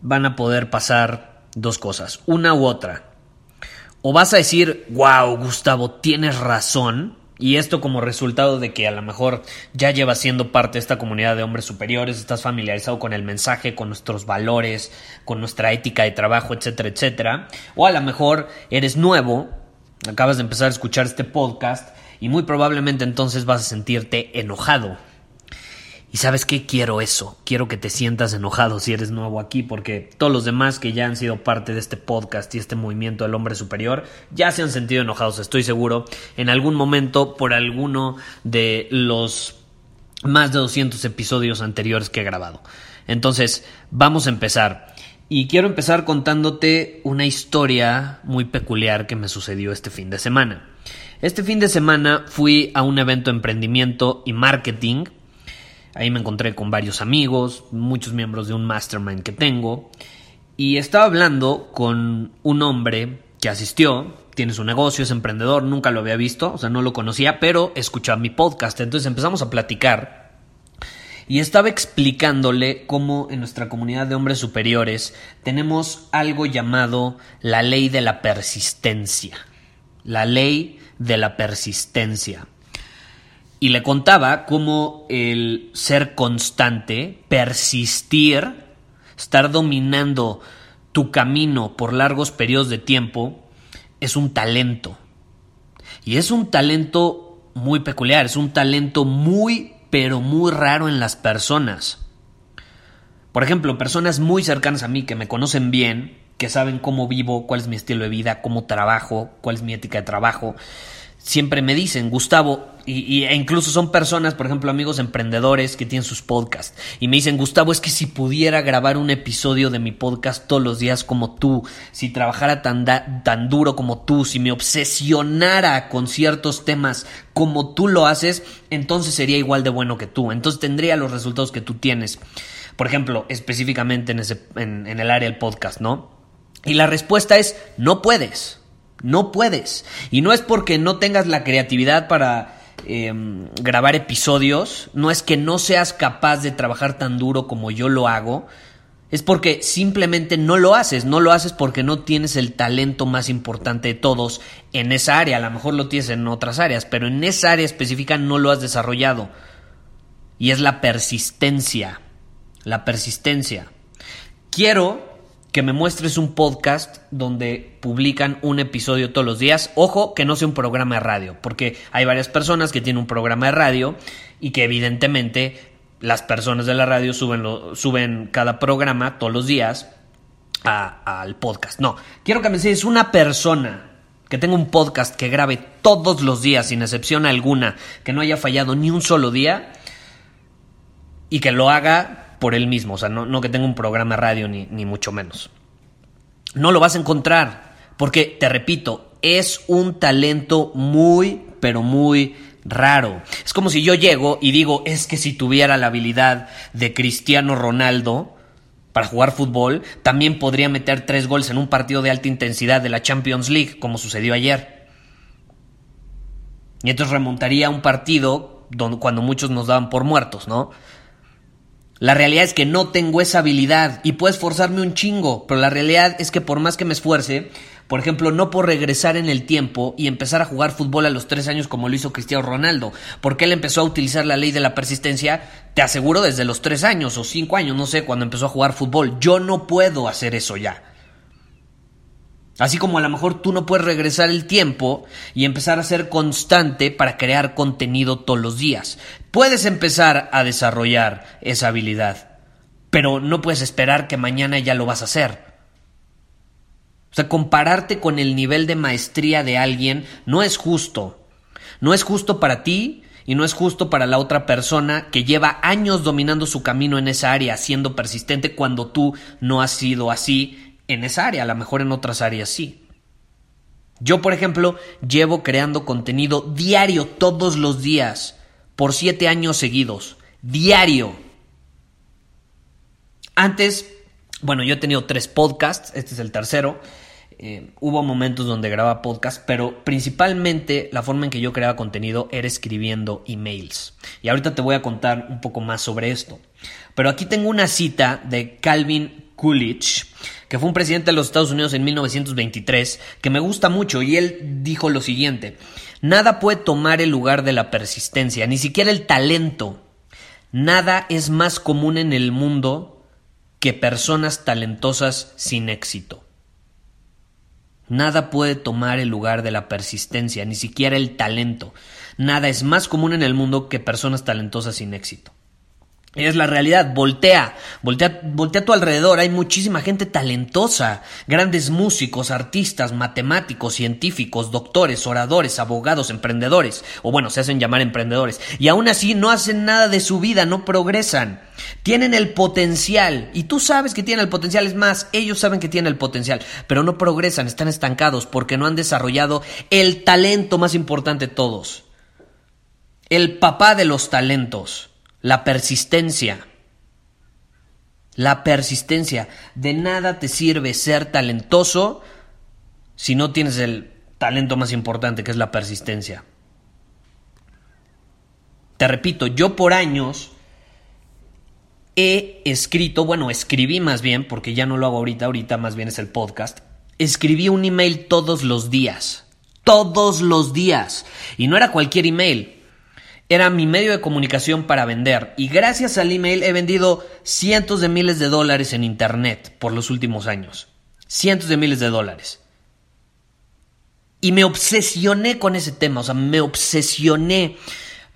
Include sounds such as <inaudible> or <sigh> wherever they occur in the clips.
van a poder pasar dos cosas, una u otra. O vas a decir, wow, Gustavo, tienes razón. Y esto como resultado de que a lo mejor ya llevas siendo parte de esta comunidad de hombres superiores, estás familiarizado con el mensaje, con nuestros valores, con nuestra ética de trabajo, etcétera, etcétera. O a lo mejor eres nuevo, acabas de empezar a escuchar este podcast y muy probablemente entonces vas a sentirte enojado y sabes qué? Quiero eso. Quiero que te sientas enojado si eres nuevo aquí, porque todos los demás que ya han sido parte de este podcast y este movimiento del hombre superior ya se han sentido enojados, estoy seguro, en algún momento por alguno de los más de 200 episodios anteriores que he grabado. Entonces, vamos a empezar. Y quiero empezar contándote una historia muy peculiar que me sucedió este fin de semana. Este fin de semana fui a un evento de emprendimiento y marketing Ahí me encontré con varios amigos, muchos miembros de un mastermind que tengo. Y estaba hablando con un hombre que asistió, tiene su negocio, es emprendedor, nunca lo había visto, o sea, no lo conocía, pero escuchaba mi podcast. Entonces empezamos a platicar y estaba explicándole cómo en nuestra comunidad de hombres superiores tenemos algo llamado la ley de la persistencia. La ley de la persistencia y le contaba cómo el ser constante, persistir, estar dominando tu camino por largos periodos de tiempo, es un talento. Y es un talento muy peculiar, es un talento muy, pero muy raro en las personas. Por ejemplo, personas muy cercanas a mí que me conocen bien, que saben cómo vivo, cuál es mi estilo de vida, cómo trabajo, cuál es mi ética de trabajo, siempre me dicen, Gustavo, y, e incluso son personas, por ejemplo, amigos emprendedores que tienen sus podcasts, y me dicen, Gustavo, es que si pudiera grabar un episodio de mi podcast todos los días como tú, si trabajara tan, tan duro como tú, si me obsesionara con ciertos temas como tú lo haces, entonces sería igual de bueno que tú, entonces tendría los resultados que tú tienes. Por ejemplo, específicamente en, ese, en el área del podcast, ¿no? Y la respuesta es, no puedes. No puedes. Y no es porque no tengas la creatividad para em, grabar episodios, no es que no seas capaz de trabajar tan duro como yo lo hago, es porque simplemente no lo haces, no lo haces porque no tienes el talento más importante de todos en esa área, a lo mejor lo tienes en otras áreas, pero en esa área específica no lo has desarrollado. Y es la persistencia, la persistencia. Quiero que me muestres un podcast donde publican un episodio todos los días. Ojo, que no sea un programa de radio, porque hay varias personas que tienen un programa de radio y que evidentemente las personas de la radio suben, suben cada programa todos los días al podcast. No, quiero que me enseñes una persona que tenga un podcast que grabe todos los días, sin excepción alguna, que no haya fallado ni un solo día y que lo haga por él mismo, o sea, no, que tenga un programa radio ni, ni mucho menos. No lo vas a encontrar, porque, te repito, es un talento muy, pero muy raro. Es como si yo llego y digo, es que si tuviera la habilidad de Cristiano Ronaldo para jugar fútbol, también podría meter tres goles en un partido de alta intensidad de la Champions League, como sucedió ayer. Y entonces remontaría un partido cuando muchos nos daban por muertos, ¿no? La realidad es que no tengo esa habilidad y puedo esforzarme un chingo, pero la realidad es que por más que me esfuerce, Por ejemplo, no por regresar en el tiempo y empezar a jugar fútbol a los tres años como lo hizo Cristiano Ronaldo, porque él empezó a utilizar la ley de la persistencia, te aseguro, desde los tres años o cinco años, no sé, cuando empezó a jugar fútbol. Yo no puedo hacer eso ya. Así como a lo mejor tú no puedes regresar el tiempo y empezar a ser constante para crear contenido todos los días. Puedes empezar a desarrollar esa habilidad, pero no puedes esperar que mañana ya lo vas a hacer. O sea, compararte con el nivel de maestría de alguien no es justo. No es justo para ti y no es justo para la otra persona que lleva años dominando su camino en esa área, siendo persistente cuando tú no has sido así en esa área, a lo mejor en otras áreas sí. Yo, por ejemplo, llevo creando contenido diario todos los días, por siete años seguidos, diario. Antes, bueno, yo he tenido tres podcasts, este es el tercero. Eh, hubo momentos donde grababa podcast, pero principalmente la forma en que yo creaba contenido era escribiendo emails. Y ahorita te voy a contar un poco más sobre esto. Pero aquí tengo una cita de Calvin Coolidge, que fue un presidente de los Estados Unidos en 1923, que me gusta mucho y él dijo lo siguiente, nada puede tomar el lugar de la persistencia, ni siquiera el talento. Nada es más común en el mundo que personas talentosas sin éxito. Nada puede tomar el lugar de la persistencia, ni siquiera el talento. Nada es más común en el mundo que personas talentosas sin éxito. Es la realidad, voltea, voltea, voltea a tu alrededor, hay muchísima gente talentosa, grandes músicos, artistas, matemáticos, científicos, doctores, oradores, abogados, emprendedores, o bueno, se hacen llamar emprendedores, y aún así no hacen nada de su vida, no progresan, tienen el potencial, y tú sabes que tienen el potencial, es más, ellos saben que tienen el potencial, pero no progresan, están estancados porque no han desarrollado el talento más importante de todos, el papá de los talentos. La persistencia. La persistencia. De nada te sirve ser talentoso si no tienes el talento más importante que es la persistencia. Te repito, yo por años he escrito, bueno, escribí más bien, porque ya no lo hago ahorita, ahorita más bien es el podcast, escribí un email todos los días, todos los días. Y no era cualquier email, era mi medio de comunicación para vender y gracias al email he vendido cientos de miles de dólares en Internet por los últimos años. Cientos de miles de dólares. Y me obsesioné con ese tema, o sea, me obsesioné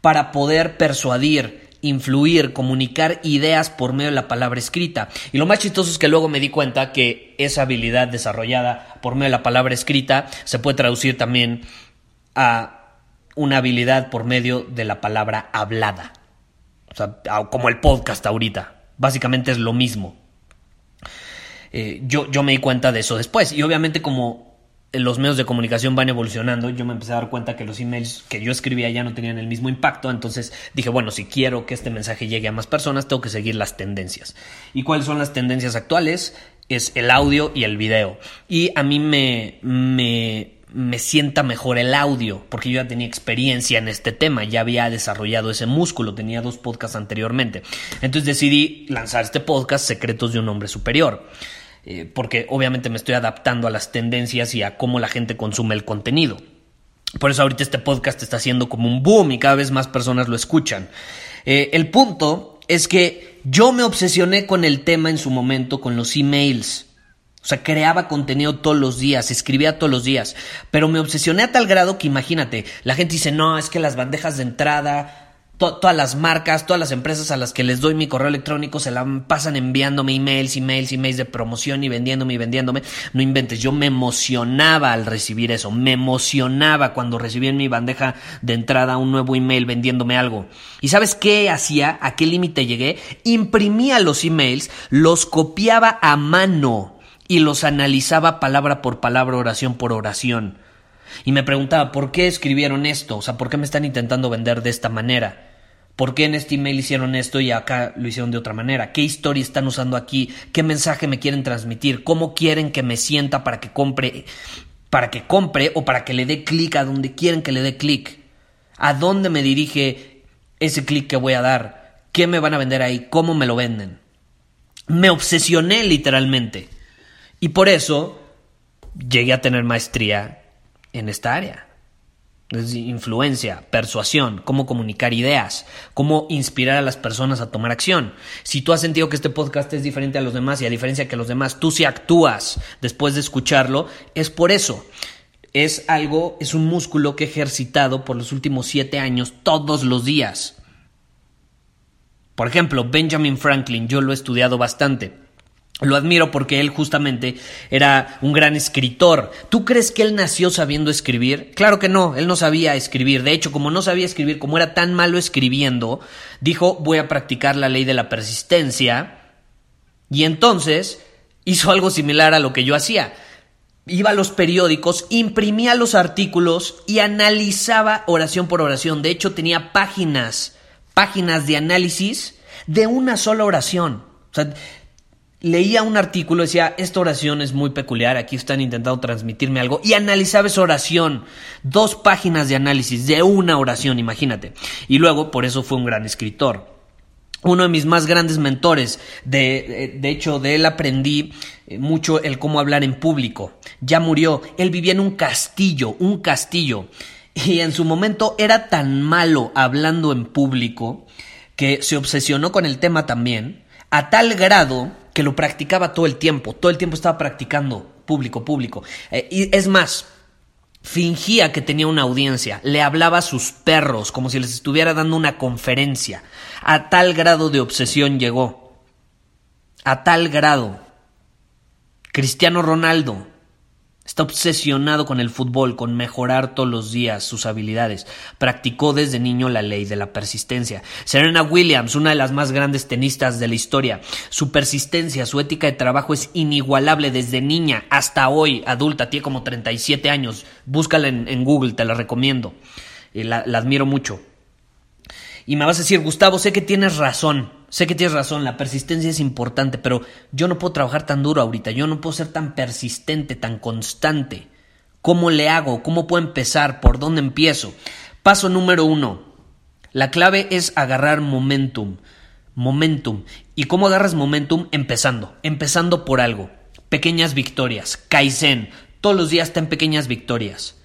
para poder persuadir, influir, comunicar ideas por medio de la palabra escrita. Y lo más chistoso es que luego me di cuenta que esa habilidad desarrollada por medio de la palabra escrita se puede traducir también a una habilidad por medio de la palabra hablada. O sea, como el podcast ahorita. Básicamente es lo mismo. Eh, yo, yo me di cuenta de eso después. Y obviamente como los medios de comunicación van evolucionando, yo me empecé a dar cuenta que los emails que yo escribía ya no tenían el mismo impacto, entonces dije, bueno, si quiero que este mensaje llegue a más personas, tengo que seguir las tendencias. ¿Y cuáles son las tendencias actuales? Es el audio y el video. Y a mí me, me me sienta mejor el audio, porque yo ya tenía experiencia en este tema, ya había desarrollado ese músculo, tenía dos podcasts anteriormente. Entonces decidí lanzar este podcast, Secretos de un Hombre Superior, eh, porque obviamente me estoy adaptando a las tendencias y a cómo la gente consume el contenido. Por eso ahorita este podcast está haciendo como un boom y cada vez más personas lo escuchan. Eh, el punto es que yo me obsesioné con el tema en su momento, con los emails. O sea, creaba contenido todos los días, escribía todos los días, pero me obsesioné a tal grado que imagínate, la gente dice, no, es que las bandejas de entrada, todas las marcas, todas las empresas a las que les doy mi correo electrónico se la pasan enviándome emails, emails, emails de promoción y vendiéndome y vendiéndome. No inventes, yo me emocionaba al recibir eso, me emocionaba cuando recibí en mi bandeja de entrada un nuevo email vendiéndome algo. ¿Y sabes qué hacía? ¿A qué límite llegué? Imprimía los emails, los copiaba a mano y los analizaba palabra por palabra, oración por oración. Y me preguntaba, ¿por qué escribieron esto? O sea, ¿por qué me están intentando vender de esta manera? ¿Por qué en este email hicieron esto y acá lo hicieron de otra manera? ¿Qué historia están usando aquí? ¿Qué mensaje me quieren transmitir? ¿Cómo quieren que me sienta para que compre, para que compre o para que le dé clic a donde quieren que le dé clic? ¿A dónde me dirige ese clic que voy a dar? ¿Qué me van a vender ahí? ¿Cómo me lo venden? Me obsesioné literalmente. Y por eso llegué a tener maestría en esta área. Es influencia, persuasión, cómo comunicar ideas, cómo inspirar a las personas a tomar acción. Si tú has sentido que este podcast es diferente a los demás y a diferencia que los demás, tú si actúas después de escucharlo, es por eso. Es algo, es un músculo que he ejercitado por los últimos siete años todos los días. Por ejemplo, Benjamin Franklin, yo lo he estudiado bastante. Lo admiro porque él justamente era un gran escritor. ¿Tú crees que él nació sabiendo escribir? Claro que no, él no sabía escribir. De hecho, como no sabía escribir, como era tan malo escribiendo, dijo voy a practicar la ley de la persistencia. Y entonces hizo algo similar a lo que yo hacía. Iba a los periódicos, imprimía los artículos y analizaba oración por oración. De hecho, tenía páginas, páginas de análisis de una sola oración. O sea, leía un artículo, decía, esta oración es muy peculiar, aquí están intentando transmitirme algo, y analizaba esa oración, dos páginas de análisis de una oración, imagínate. Y luego, por eso fue un gran escritor. Uno de mis más grandes mentores, de, de hecho, de él aprendí eh, mucho el cómo hablar en público. Ya murió, él vivía en un castillo, un castillo, y en su momento era tan malo hablando en público que se obsesionó con el tema también, a tal grado que lo practicaba todo el tiempo, todo el tiempo estaba practicando público, público. Eh, y es más, fingía que tenía una audiencia, le hablaba a sus perros como si les estuviera dando una conferencia. A tal grado de obsesión llegó. A tal grado. Cristiano Ronaldo Está obsesionado con el fútbol, con mejorar todos los días sus habilidades. Practicó desde niño la ley de la persistencia. Serena Williams, una de las más grandes tenistas de la historia. Su persistencia, su ética de trabajo es inigualable desde niña hasta hoy, adulta, tiene como 37 años. Búscala en, Google, te la recomiendo. Eh, la admiro mucho. Y me vas a decir, Gustavo, sé que tienes razón. Sé que tienes razón, la persistencia es importante, pero yo no puedo trabajar tan duro ahorita, yo no puedo ser tan persistente, tan constante. ¿Cómo le hago? ¿Cómo puedo empezar? ¿Por dónde empiezo? Paso número uno. La clave es agarrar momentum. Momentum. ¿Y cómo agarras momentum? Empezando. Empezando por algo. Pequeñas victorias. Kaizen. Todos los días ten pequeñas victorias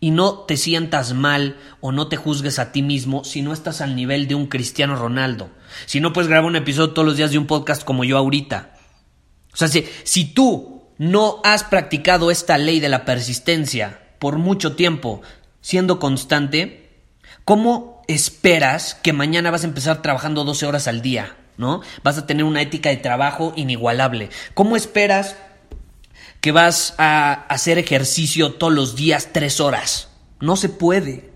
y no te sientas mal o no te juzgues a ti mismo si no estás al nivel de un Cristiano Ronaldo. Si no puedes grabar un episodio todos los días de un podcast como yo ahorita. O sea, si, si tú no has practicado esta ley de la persistencia por mucho tiempo, siendo constante, ¿cómo esperas que mañana vas a empezar trabajando 12 horas al día? ¿No? Vas a tener una ética de trabajo inigualable. ¿Cómo esperas que vas a hacer ejercicio todos los días tres horas. No se puede.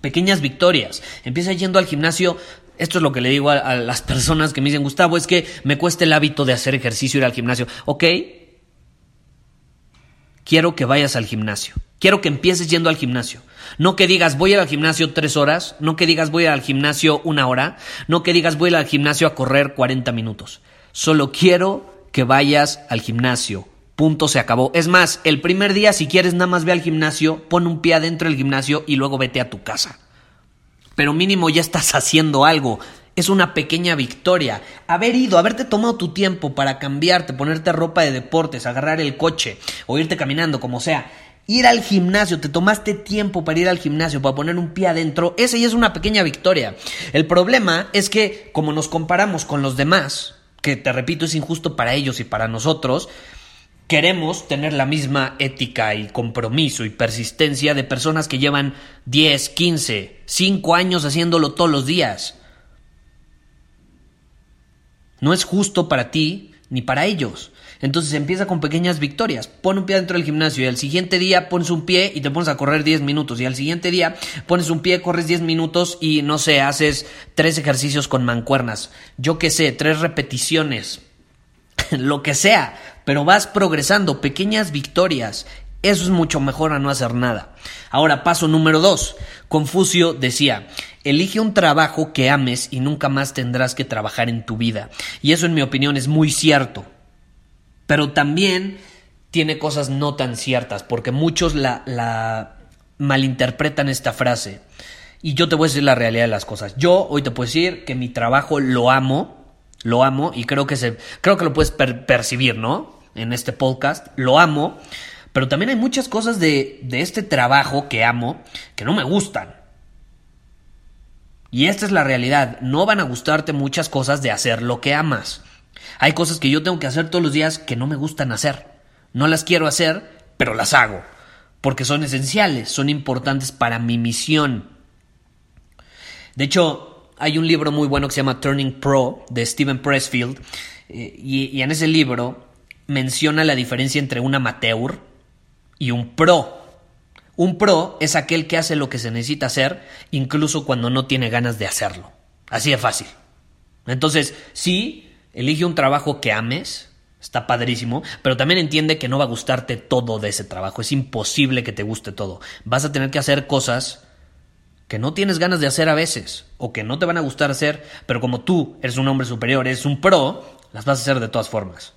Pequeñas victorias. Empieza yendo al gimnasio. Esto es lo que le digo a, las <laughs> personas que me dicen, Gustavo, es que me cuesta el hábito de hacer ejercicio, ir al gimnasio. Ok. Quiero que vayas al gimnasio. Quiero que empieces yendo al gimnasio. No que digas voy al gimnasio tres horas, no que digas voy al gimnasio una hora, no que digas voy al gimnasio a correr 40 minutos. Solo quiero que vayas al gimnasio Punto, se acabó. Es más, el primer día, si quieres, nada más ve al gimnasio, pon un pie adentro del gimnasio y luego vete a tu casa. Pero mínimo ya estás <laughs> haciendo algo. Es una pequeña victoria. Haber ido, haberte tomado tu tiempo para cambiarte, ponerte ropa de deportes, agarrar el coche o irte caminando, como sea. Ir al gimnasio, te tomaste tiempo para ir al gimnasio, para poner un pie adentro, esa ya es una pequeña victoria. El problema es que, como nos comparamos con los demás, que te repito es injusto para ellos y para nosotros, queremos tener la misma ética y compromiso y persistencia de personas que llevan 10, 15, 5 años haciéndolo todos los días. No es justo para ti ni para ellos. Entonces empieza con pequeñas victorias. Pon un pie dentro del gimnasio y al siguiente día pones un pie y te pones a correr 10 minutos. Y al siguiente día pones un pie, corres 10 minutos y no sé, haces tres ejercicios con mancuernas. Yo qué sé, tres repeticiones. <laughs> Lo que sea pero vas progresando, pequeñas victorias. Eso es mucho mejor a no hacer nada. Ahora, paso número dos. Confucio decía, elige un trabajo que ames y nunca más tendrás que trabajar en tu vida. Y eso en mi opinión es muy cierto. Pero también tiene cosas no tan ciertas, porque muchos la, la malinterpretan esta frase. Y yo te voy a decir la realidad de las cosas. Yo hoy te puedo decir que mi trabajo lo amo, lo amo y creo que se creo que lo puedes percibir, ¿no? en este podcast, lo amo, pero también hay muchas cosas de, de este trabajo que amo que no me gustan. Y esta es la realidad, no van a gustarte muchas cosas de hacer lo que amas. Hay cosas que yo tengo que hacer todos los días que no me gustan hacer. No las quiero hacer, pero las hago, porque son esenciales, son importantes para mi misión. De hecho, hay un libro muy bueno que se llama Turning Pro de Steven Pressfield, eh, y, y en ese libro menciona la diferencia entre un amateur y un pro. Un pro es aquel que hace lo que se necesita hacer incluso cuando no tiene ganas de hacerlo. Así de fácil. Entonces, sí, elige un trabajo que ames, está padrísimo, pero también entiende que no va a gustarte todo de ese trabajo. Es imposible que te guste todo. Vas a tener que hacer cosas que no tienes ganas de hacer a veces o que no te van a gustar hacer, pero como tú eres un hombre superior, eres un pro, las vas a hacer de todas formas.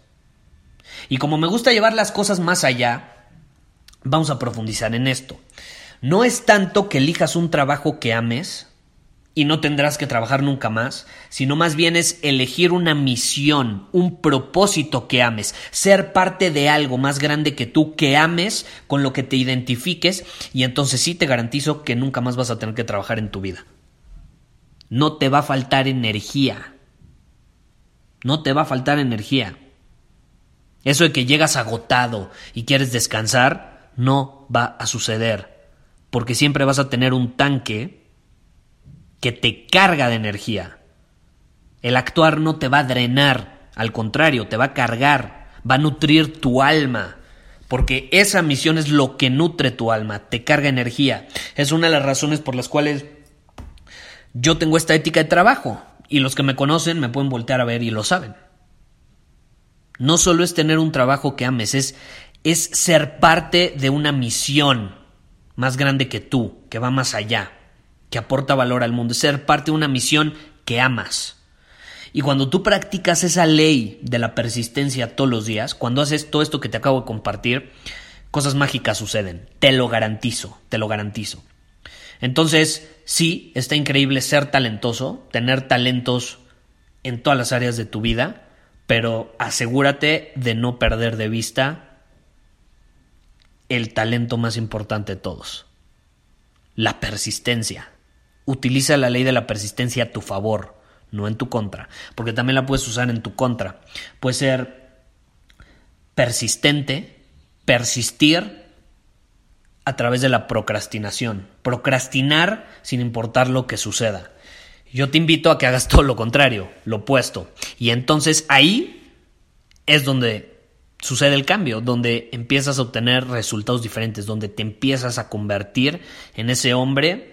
Y como me gusta llevar las cosas más allá, Vamos a profundizar en esto. No es tanto que elijas un trabajo que ames y no tendrás que trabajar nunca más, sino más bien es elegir una misión, un propósito que ames, ser parte de algo más grande que tú, que ames, con lo que te identifiques y entonces sí te garantizo que nunca más vas a tener que trabajar en tu vida. No te va a faltar energía. No te va a faltar energía. Eso de que llegas agotado y quieres descansar, no va a suceder, porque siempre vas a tener un tanque que te carga de energía. El actuar no te va a drenar, al contrario, te va a cargar, va a nutrir tu alma, porque esa misión es lo que nutre tu alma, te carga energía. Es una de las razones por las cuales yo tengo esta ética de trabajo, y los que me conocen me pueden voltear a ver y lo saben. No solo es tener un trabajo que ames, es es ser parte de una misión más grande que tú, que va más allá, que aporta valor al mundo, ser parte de una misión que amas. Y cuando tú practicas esa ley de la persistencia todos los días, cuando haces todo esto que te acabo de compartir, cosas mágicas suceden. Te lo garantizo, te lo garantizo. Entonces, sí, está increíble ser talentoso, tener talentos en todas las áreas de tu vida, pero asegúrate de no perder de vista el talento más importante de todos. La persistencia. Utiliza la ley de la persistencia a tu favor, no en tu contra, porque también la puedes usar en tu contra. Puede ser persistente, persistir a través de la procrastinación. Procrastinar sin importar lo que suceda. Yo te invito a que hagas <laughs> todo lo contrario, lo opuesto. Y entonces ahí es donde sucede el cambio, donde empiezas a obtener resultados diferentes, donde te empiezas a convertir en ese hombre